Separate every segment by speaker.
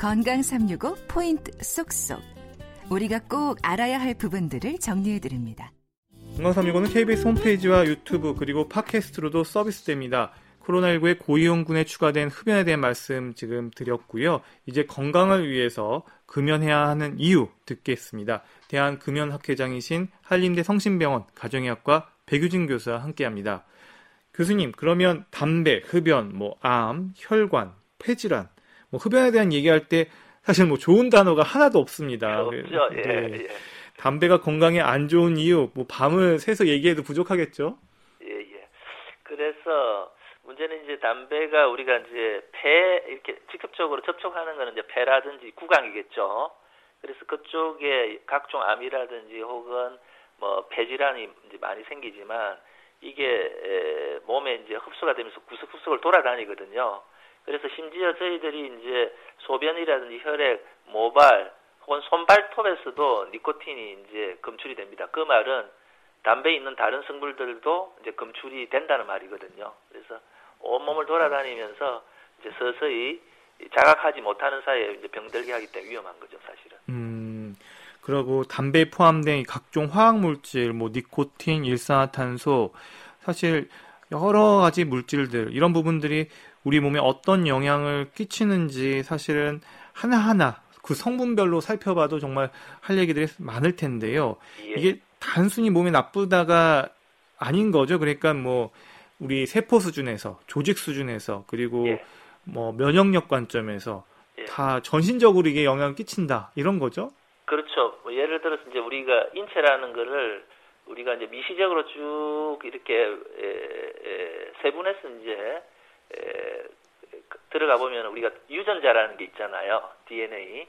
Speaker 1: 건강 365 포인트 쏙쏙. 우리가 꼭 알아야 할 부분들을 정리해 드립니다.
Speaker 2: 건강 365는 KBS 홈페이지와 유튜브 그리고 팟캐스트로도 서비스됩니다. 코로나19의 고위험군에 추가된 흡연에 대한 말씀 지금 드렸고요. 이제 건강을 위해서 금연해야 하는 이유 듣겠습니다. 대한금연학회장이신 한림대 성심병원 가정의학과 백유진 교수와 함께합니다. 교수님, 그러면 담배, 흡연, 뭐 암, 혈관, 폐질환, 뭐 흡연에 대한 얘기할 때 사실 뭐 좋은 단어가 하나도 없습니다.
Speaker 3: 없죠. 예, 네. 예.
Speaker 2: 담배가 건강에 안 좋은 이유, 뭐 밤을 새서 얘기해도 부족하겠죠.
Speaker 3: 예, 예. 그래서 문제는 이제 담배가 우리가 이제 폐 이렇게 직접적으로 접촉하는 거는 이제 폐라든지 구강이겠죠. 그래서 그쪽에 각종 암이라든지 혹은 뭐 폐질환이 이제 많이 생기지만 이게 몸에 이제 흡수가 되면서 구석구석을 돌아다니거든요. 그래서 심지어 저희들이 이제 소변이라든지 혈액, 모발 혹은 손발톱에서도 니코틴이 이제 검출이 됩니다. 그 말은 담배에 있는 다른 성분들도 이제 검출이 된다는 말이거든요. 그래서 온몸을 돌아다니면서 이제 서서히 자각하지 못하는 사이에 이제 병들게 하기 때문에 위험한 거죠, 사실은.
Speaker 2: 음, 그리고 담배에 포함된 각종 화학 물질, 뭐 니코틴, 일산화탄소, 사실 여러 가지 물질들 이런 부분들이 우리 몸에 어떤 영향을 끼치는지 사실은 하나하나 그 성분별로 살펴봐도 정말 할 얘기들이 많을 텐데요. 예. 이게 단순히 몸에 나쁘다가 아닌 거죠. 그러니까 뭐 우리 세포 수준에서 조직 수준에서 그리고 예. 뭐 면역력 관점에서 예. 다 전신적으로 이게 영향을 끼친다 이런 거죠.
Speaker 3: 그렇죠. 뭐 예를 들어서 이제 우리가 인체라는 거를 우리가 이제 미시적으로 쭉 이렇게 에, 에, 세분해서 이제 에, 들어가 보면 우리가 유전자라는 게 있잖아요. DNA.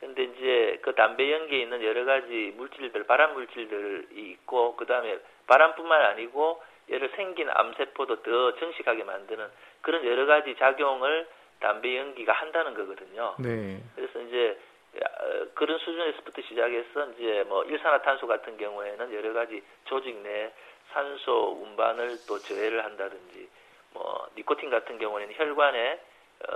Speaker 3: 근데 이제 그 담배 연기에 있는 여러 가지 물질들, 발암 물질들이 있고, 그 다음에 발암뿐만 아니고 얘를 생긴 암세포도 더 정식하게 만드는 그런 여러 가지 작용을 담배 연기가 한다는 거거든요.
Speaker 2: 네.
Speaker 3: 그래서 이제 어, 그런 수준에서부터 시작해서 이제 뭐 일산화탄소 같은 경우에는 여러 가지 조직 내 산소 운반을 또 저해를 한다든지 뭐 니코틴 같은 경우에는 혈관에 어,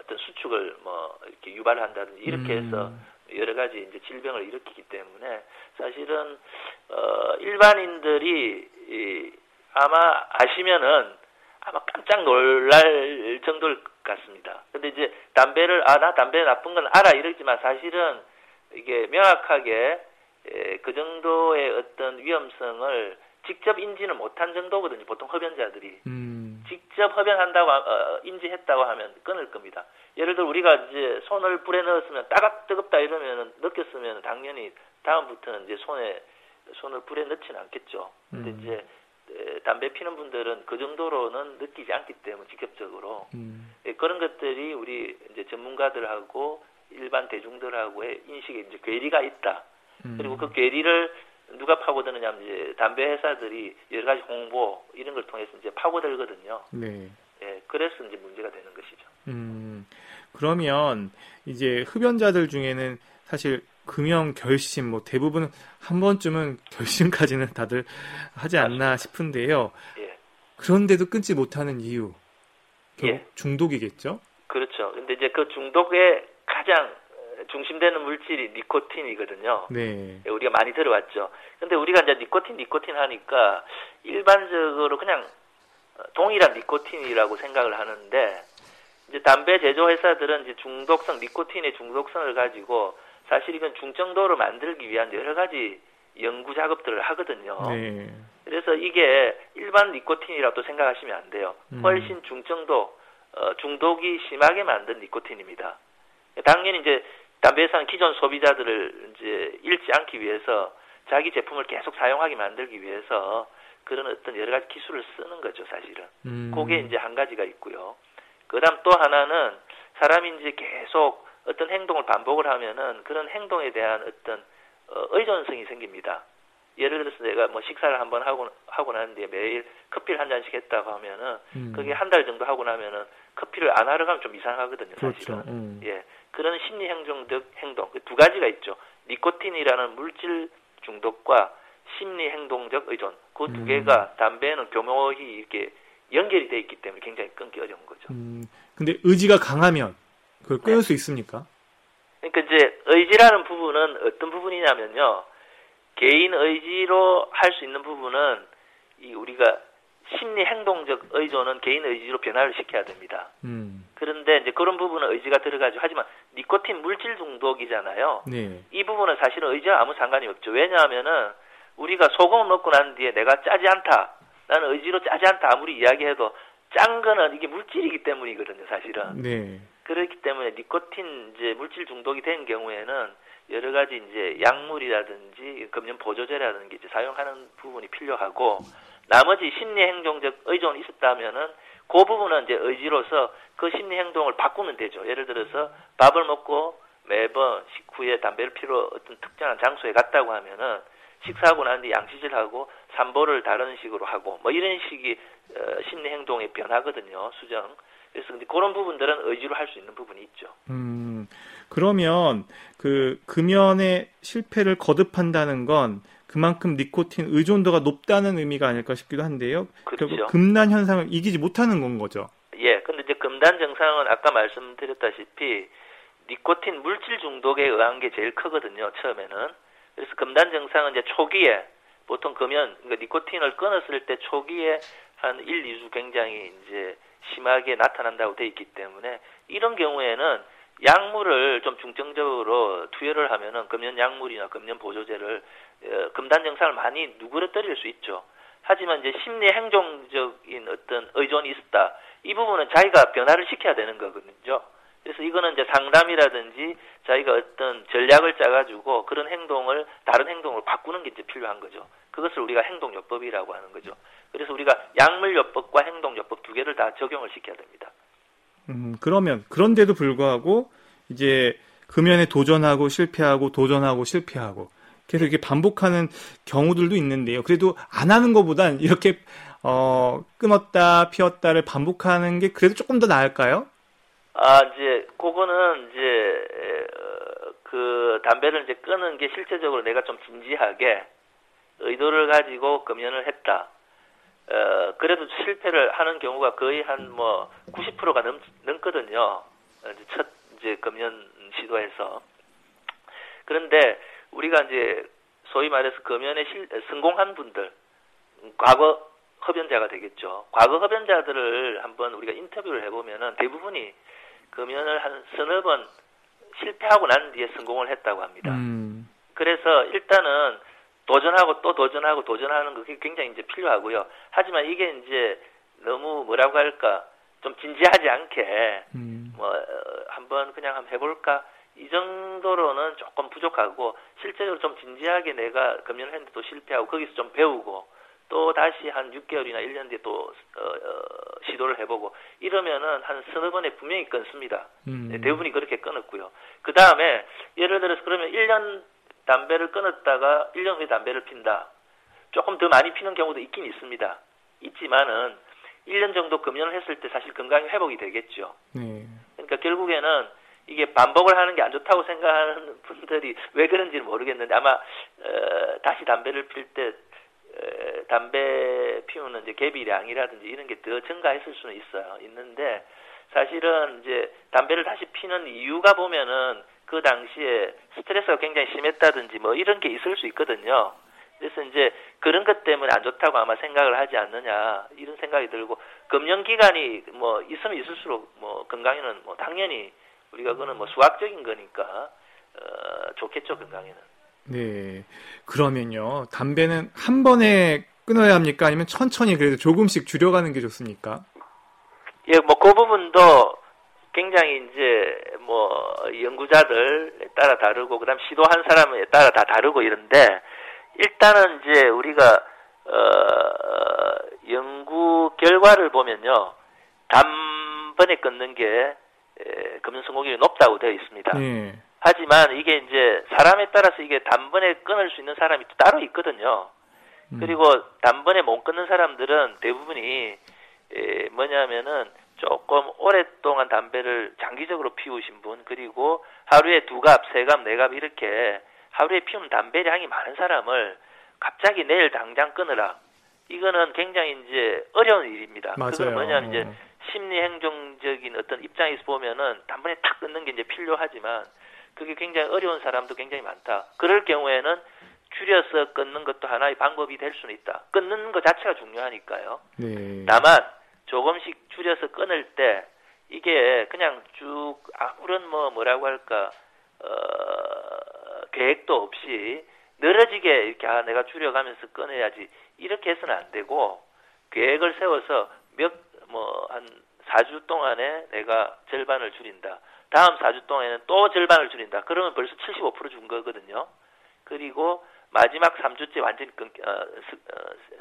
Speaker 3: 어떤 수축을 뭐 이렇게 유발한다든지 이렇게 해서 음. 여러 가지 이제 질병을 일으키기 때문에 사실은 어 일반인들이 이 아마 아시면은 아마 깜짝 놀랄 정도일 것 같습니다. 근데 이제 담배를 아 나 담배 나쁜 건 알아 이러지만 사실은 이게 명확하게 에, 그 정도의 어떤 위험성을 직접 인지는 못한 정도거든요. 보통 흡연자들이 음. 직접 흡연한다고 어, 인지했다고 하면 끊을 겁니다. 예를 들어 우리가 이제 손을 불에 넣었으면 따갑 뜨겁다 이러면 느꼈으면 당연히 다음부터는 이제 손에 손을 불에 넣지는 않겠죠. 근데 음. 이제 담배 피는 분들은 그 정도로는 느끼지 않기 때문에 직접적으로 음. 예, 그런 것들이 우리 이제 전문가들하고 일반 대중들하고의 인식에 이제 괴리가 있다. 음. 그리고 그 괴리를 누가 파고드느냐 하면 이제 담배 회사들이 여러 가지 홍보 이런 걸 통해서 이제 파고들거든요.
Speaker 2: 네.
Speaker 3: 예, 그래서 이제 문제가 되는 것이죠.
Speaker 2: 음. 그러면 이제 흡연자들 중에는 사실 금연 결심 뭐 대부분 한 번쯤은 결심까지는 다들 하지 않나 싶은데요.
Speaker 3: 예.
Speaker 2: 그런데도 끊지 못하는 이유 예. 중독이겠죠?
Speaker 3: 그렇죠. 근데 이제 그 중독의 가장 중심되는 물질이 니코틴이거든요.
Speaker 2: 네.
Speaker 3: 예, 우리가 많이 들어왔죠. 근데 우리가 이제 니코틴, 니코틴 하니까 일반적으로 그냥 동일한 니코틴이라고 생각을 하는데 이제 담배 제조 회사들은 이제 중독성 니코틴의 중독성을 가지고 사실 이건 중정도를 만들기 위한 여러 가지 연구 작업들을 하거든요.
Speaker 2: 네.
Speaker 3: 그래서 이게 일반 니코틴이라고 생각하시면 안 돼요. 음. 훨씬 중정도, 어, 중독이 심하게 만든 니코틴입니다. 당연히 이제 담배 회사는 기존 소비자들을 이제 잃지 않기 위해서 자기 제품을 계속 사용하게 만들기 위해서 그런 어떤 여러 가지 기술을 쓰는 거죠, 사실은. 음. 그게 이제 한 가지가 있고요. 그 다음 또 하나는 사람이 이제 계속 어떤 행동을 반복을 하면은 그런 행동에 대한 어떤 어, 의존성이 생깁니다. 예를 들어서 내가 뭐 식사를 한번 하고 하고 난 뒤에 매일 커피를 한 잔씩 했다고 하면은 음. 그게 한 달 정도 하고 나면은 커피를 안 하러 가면 좀 이상하거든요, 사실은.
Speaker 2: 그렇죠. 음.
Speaker 3: 예. 그런 심리 행동적 행동 그두 가지가 있죠. 니코틴이라는 물질 중독과 심리 행동적 의존 그두 음. 개가 담배는 교묘히 이렇게 연결이 돼 있기 때문에 굉장히 끊기 어려운 거죠.
Speaker 2: 음. 근데 의지가 강하면 그걸 끊을 네. 수 있습니까?
Speaker 3: 그러니까 이제 의지라는 부분은 어떤 부분이냐면요. 개인 의지로 할 수 있는 부분은 이 우리가 심리 행동적 의존은 개인 의지로 변화를 시켜야 됩니다. 음. 그런데 이제 그런 부분은 의지가 들어가죠. 하지만 니코틴 물질 중독이잖아요. 네. 이 부분은 사실은 의지와 아무 상관이 없죠. 왜냐하면은 우리가 소금을 먹고 난 뒤에 내가 짜지 않다. 나는 의지로 짜지 않다. 아무리 이야기해도 짠 거는 이게 물질이기 때문이거든요, 사실은. 네. 그렇기 때문에 니코틴 이제 물질 중독이 된 경우에는 여러 가지 이제 약물이라든지 금연 보조제라든지 이제 사용하는 부분이 필요하고 나머지 심리 행동적 의존이 있었다면은 그 부분은 이제 의지로서 그 심리 행동을 바꾸면 되죠. 예를 들어서 밥을 먹고 매번 식후에 담배를 피러 어떤 특정한 장소에 갔다고 하면은 식사하고 난 뒤 양치질하고 산보를 다른 식으로 하고 뭐 이런 식이 어, 심리 행동의 변화거든요. 수정. 그래서 근데 그런 부분들은 의지로 할 수 있는 부분이 있죠.
Speaker 2: 음. 그러면 그 금연의 실패를 거듭한다는 건 그만큼 니코틴 의존도가 높다는 의미가 아닐까 싶기도 한데요.
Speaker 3: 그렇죠.
Speaker 2: 금단 현상을 이기지 못하는 건 거죠.
Speaker 3: 예. 근데 이제 금단 증상은 아까 말씀드렸다시피 니코틴 물질 중독에 의한 게 제일 크거든요. 처음에는. 그래서 금단 증상은 이제 초기에 보통 금연, 그러니까 니코틴을 끊었을 때 초기에 한 1, 2주 굉장히 이제 심하게 나타난다고 돼 있기 때문에 이런 경우에는 약물을 좀 중점적으로 투여를 하면은 금연 약물이나 금연 보조제를 어, 금단 증상을 많이 누그러뜨릴 수 있죠. 하지만 이제 심리 행동적인 어떤 의존이 있었다. 이 부분은 자기가 변화를 시켜야 되는 거거든요. 그래서 이거는 이제 상담이라든지 자기가 어떤 전략을 짜가지고 그런 행동을 다른 행동을 바꾸는 게 이제 필요한 거죠. 그것을 우리가 행동요법이라고 하는 거죠. 그래서 우리가 약물요법과 행동요법 두 개를 다 적용을 시켜야 됩니다.
Speaker 2: 음, 그러면 그런데도 불구하고 이제 금연에 도전하고 실패하고 도전하고 실패하고 계속 이렇게 반복하는 경우들도 있는데요. 그래도 안 하는 것보단 이렇게 어, 끊었다 피웠다를 반복하는 게 그래도 조금 더 나을까요?
Speaker 3: 아, 이제, 그거는 이제, 그 담배를 이제 끊은 게 실제적으로 내가 좀 진지하게 의도를 가지고 금연을 했다. 어, 그래도 실패를 하는 경우가 거의 한 뭐 90%가 넘, 넘거든요. 이제 첫 이제 금연 시도에서. 그런데 우리가 이제 소위 말해서 금연에 실, 성공한 분들, 과거 흡연자가 되겠죠. 과거 흡연자들을 한번 우리가 인터뷰를 해보면은 대부분이 금연을 한 서너 번 실패하고 난 뒤에 성공을 했다고 합니다. 음. 그래서 일단은 도전하고 또 도전하고 도전하는 것이 굉장히 이제 필요하고요. 하지만 이게 이제 너무 뭐라고 할까 좀 진지하지 않게 음. 뭐 어, 한번 그냥 한번 해볼까 이 정도로는 조금 부족하고 실제로 좀 진지하게 내가 금연을 했는데 또 실패하고 거기서 좀 배우고 또 다시 한 6개월이나 1년 뒤에 또 어, 어, 시도를 해보고 이러면은 한 서너 번에 분명히 끊습니다. 음. 네, 대부분이 그렇게 끊었고요. 그 다음에 예를 들어서 그러면 1년 담배를 끊었다가 1년 후에 담배를 핀다. 조금 더 많이 피는 경우도 있긴 있습니다. 있지만은 1년 정도 금연을 했을 때 사실 건강이 회복이 되겠죠. 네. 그러니까 결국에는 이게 반복을 하는 게 안 좋다고 생각하는 분들이 왜 그런지는 모르겠는데 아마 어, 다시 담배를 필때 담배 피우는 이제 개비량이라든지 이런 게 더 증가했을 수는 있어요. 있는데 사실은 이제 담배를 다시 피는 이유가 보면은 그 당시에 스트레스가 굉장히 심했다든지 뭐 이런 게 있을 수 있거든요. 그래서 이제 그런 것 때문에 안 좋다고 아마 생각을 하지 않느냐 이런 생각이 들고 금연 기간이 뭐 있으면 있을수록 뭐 건강에는 뭐 당연히 우리가 그거는 뭐 수학적인 거니까 어 좋겠죠 건강에는.
Speaker 2: 네. 그러면요. 담배는 한 번에 끊어야 합니까? 아니면 천천히 그래도 조금씩 줄여가는 게 좋습니까?
Speaker 3: 예, 뭐 그 부분도 굉장히 이제 뭐 연구자들에 따라 다르고 그다음 시도한 사람에 따라 다 다르고 이런데 일단은 이제 우리가 어 연구 결과를 보면요. 단번에 끊는 게 금연 성공률이 높다고 되어 있습니다. 네. 하지만 이게 이제 사람에 따라서 이게 단번에 끊을 수 있는 사람이 또 따로 있거든요. 음. 그리고 단번에 못 끊는 사람들은 대부분이 에, 뭐냐면은 조금 오랫동안 담배를 장기적으로 피우신 분 그리고 하루에 두 갑, 세 갑, 네 갑 이렇게 하루에 피우는 담배량이 많은 사람을 갑자기 내일 당장 끊으라. 이거는 굉장히 이제 어려운 일입니다.
Speaker 2: 맞아요.
Speaker 3: 그건 뭐냐면 이제 심리 행정적인 어떤 입장에서 보면은 단번에 탁 끊는 게 이제 필요하지만 그게 굉장히 어려운 사람도 굉장히 많다. 그럴 경우에는 줄여서 끊는 것도 하나의 방법이 될 수는 있다. 끊는 것 자체가 중요하니까요. 네. 다만 조금씩 줄여서 끊을 때 이게 그냥 쭉 아무런 뭐 뭐라고 할까 어, 계획도 없이 늘어지게 이렇게 아 내가 줄여가면서 끊어야지 이렇게 해서는 안 되고 계획을 세워서 몇 뭐 한 4주 동안에 내가 절반을 줄인다. 다음 4주 동안에는 또 절반을 줄인다. 그러면 벌써 75%준 거거든요. 그리고 마지막 3주째 완전히 끊, 어, 어,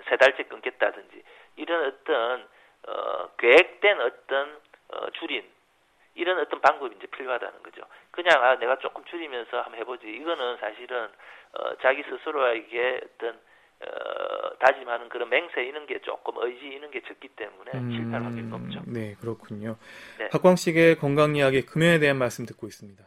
Speaker 3: 세 달째 끊겠다든지 이런 어떤 어, 계획된 어떤 어, 줄인 이런 어떤 방법이 이제 필요하다는 거죠. 그냥 아 내가 조금 줄이면서 한번 해보지 이거는 사실은 어, 자기 스스로에게 어떤 어, 다짐하는 그런 맹세 이런 게 조금 의지 이런 게 적기 때문에 음, 실패할 확률이 높죠.
Speaker 2: 네 그렇군요. 네. 박광식의 건강 이야기 금연에 대한 말씀 듣고 있습니다.